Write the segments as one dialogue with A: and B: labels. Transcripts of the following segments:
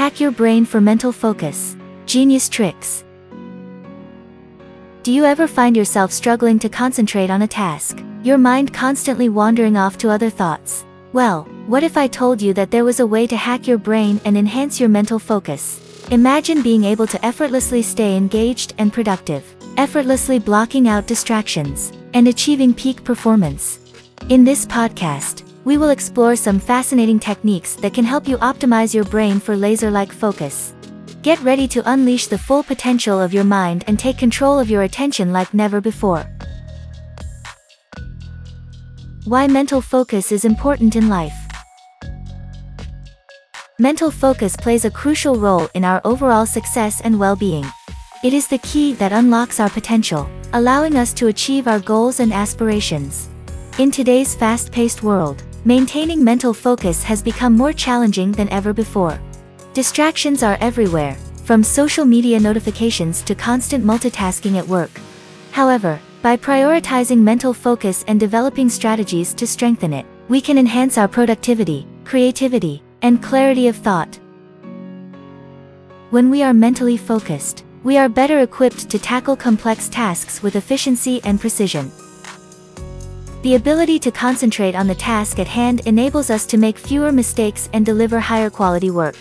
A: Hack your brain for mental focus. Genius tricks. Do you ever find yourself struggling to concentrate on a task? Your mind constantly wandering off to other thoughts? Well, what if I told you that there was a way to hack your brain and enhance your mental focus? Imagine being able to effortlessly stay engaged and productive, effortlessly blocking out distractions, and achieving peak performance. In this podcast, we will explore some fascinating techniques that can help you optimize your brain for laser-like focus. Get ready to unleash the full potential of your mind and take control of your attention like never before. Why mental focus is important in life. Mental focus plays a crucial role in our overall success and well-being. It is the key that unlocks our potential, allowing us to achieve our goals and aspirations. In today's fast-paced world, maintaining mental focus has become more challenging than ever before. Distractions are everywhere, from social media notifications to constant multitasking at work. However, by prioritizing mental focus and developing strategies to strengthen it, we can enhance our productivity, creativity, and clarity of thought. When we are mentally focused, we are better equipped to tackle complex tasks with efficiency and precision. The ability to concentrate on the task at hand enables us to make fewer mistakes and deliver higher quality work.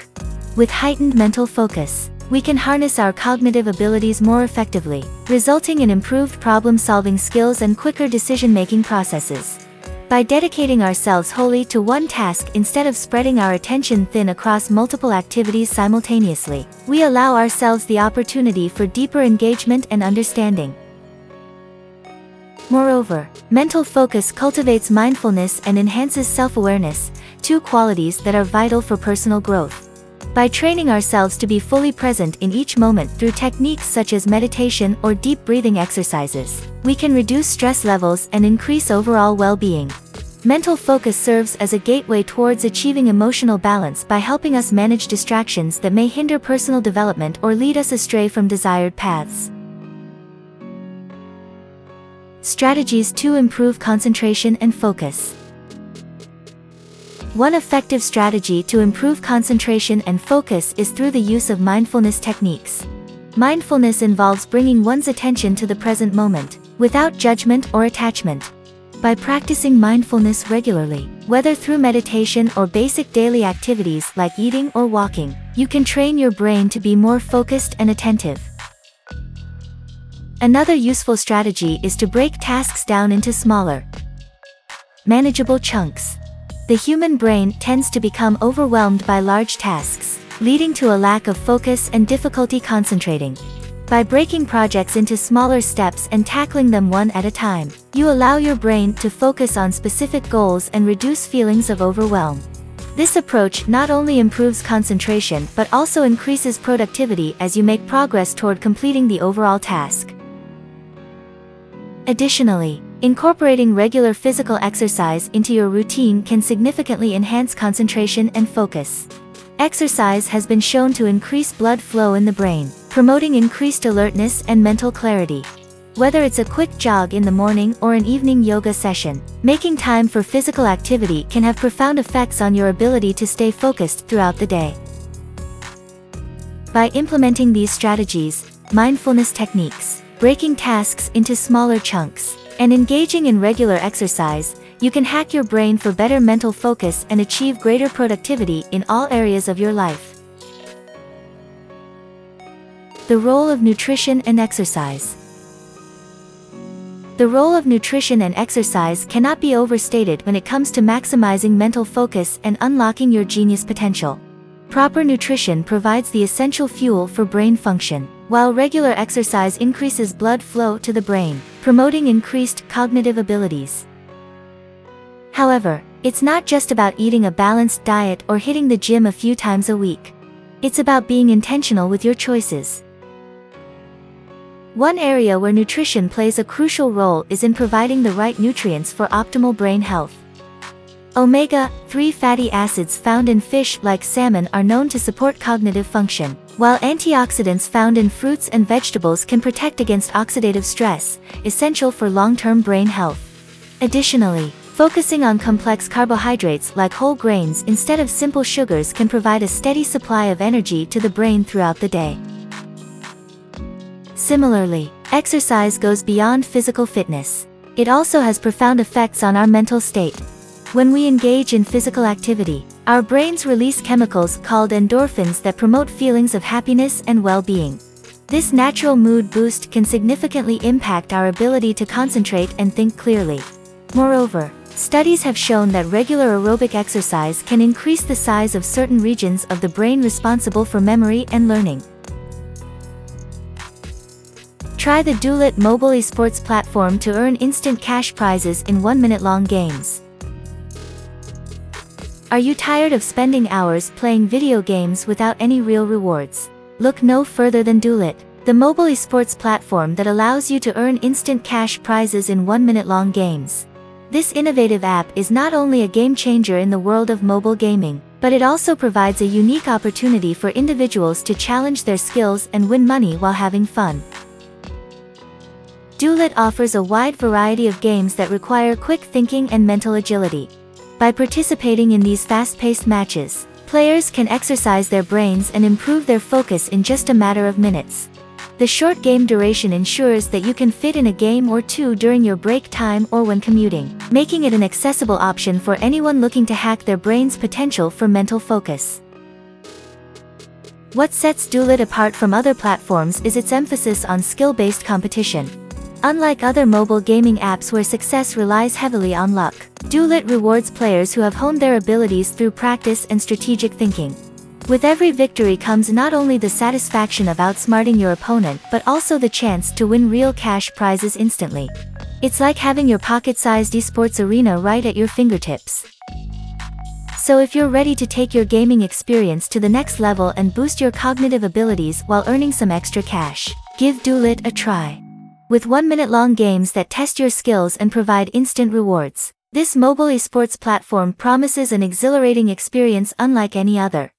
A: With heightened mental focus, we can harness our cognitive abilities more effectively, resulting in improved problem-solving skills and quicker decision-making processes. By dedicating ourselves wholly to one task instead of spreading our attention thin across multiple activities simultaneously, we allow ourselves the opportunity for deeper engagement and understanding. Moreover, mental focus cultivates mindfulness and enhances self-awareness, two qualities that are vital for personal growth. By training ourselves to be fully present in each moment through techniques such as meditation or deep breathing exercises, we can reduce stress levels and increase overall well-being. Mental focus serves as a gateway towards achieving emotional balance by helping us manage distractions that may hinder personal development or lead us astray from desired paths. Strategies to improve concentration and focus. One effective strategy to improve concentration and focus is through the use of mindfulness techniques. Mindfulness involves bringing one's attention to the present moment, without judgment or attachment. By practicing mindfulness regularly, whether through meditation or basic daily activities like eating or walking, you can train your brain to be more focused and attentive. Another useful strategy is to break tasks down into smaller, manageable chunks. The human brain tends to become overwhelmed by large tasks, leading to a lack of focus and difficulty concentrating. By breaking projects into smaller steps and tackling them one at a time, you allow your brain to focus on specific goals and reduce feelings of overwhelm. This approach not only improves concentration but also increases productivity as you make progress toward completing the overall task. Additionally, incorporating regular physical exercise into your routine can significantly enhance concentration and focus. Exercise has been shown to increase blood flow in the brain, promoting increased alertness and mental clarity. Whether it's a quick jog in the morning or an evening yoga session, making time for physical activity can have profound effects on your ability to stay focused throughout the day. By implementing these strategies, mindfulness techniques, breaking tasks into smaller chunks, and engaging in regular exercise, you can hack your brain for better mental focus and achieve greater productivity in all areas of your life. The role of nutrition and exercise. The role of nutrition and exercise cannot be overstated when it comes to maximizing mental focus and unlocking your genius potential. Proper nutrition provides the essential fuel for brain function, while regular exercise increases blood flow to the brain, promoting increased cognitive abilities. However, it's not just about eating a balanced diet or hitting the gym a few times a week. It's about being intentional with your choices. One area where nutrition plays a crucial role is in providing the right nutrients for optimal brain health. Omega-3 fatty acids found in fish like salmon are known to support cognitive function, while antioxidants found in fruits and vegetables can protect against oxidative stress, essential for long-term brain health. Additionally, Focusing on complex carbohydrates like whole grains instead of simple sugars can provide a steady supply of energy to the brain throughout the day. Similarly, exercise goes beyond physical fitness. It also has profound effects on our mental state. When we engage in physical activity, our brains release chemicals called endorphins that promote feelings of happiness and well-being. This natural mood boost can significantly impact our ability to concentrate and think clearly. Moreover, studies have shown that regular aerobic exercise can increase the size of certain regions of the brain responsible for memory and learning. Try the Duelit mobile esports platform to earn instant cash prizes in one-minute-long games. Are you tired of spending hours playing video games without any real rewards? Look no further than Duelit, the mobile esports platform that allows you to earn instant cash prizes in one-minute-long games. This innovative app is not only a game changer in the world of mobile gaming, but it also provides a unique opportunity for individuals to challenge their skills and win money while having fun. Duelit offers a wide variety of games that require quick thinking and mental agility. By participating in these fast-paced matches, players can exercise their brains and improve their focus in just a matter of minutes. The short game duration ensures that you can fit in a game or two during your break time or when commuting, making it an accessible option for anyone looking to hack their brain's potential for mental focus. What sets Duelit apart from other platforms is its emphasis on skill-based competition. Unlike other mobile gaming apps where success relies heavily on luck, Duelit rewards players who have honed their abilities through practice and strategic thinking. With every victory comes not only the satisfaction of outsmarting your opponent but also the chance to win real cash prizes instantly. It's like having your pocket-sized esports arena right at your fingertips. So if you're ready to take your gaming experience to the next level and boost your cognitive abilities while earning some extra cash, give Duelit a try. With one-minute-long games that test your skills and provide instant rewards, this mobile esports platform promises an exhilarating experience unlike any other.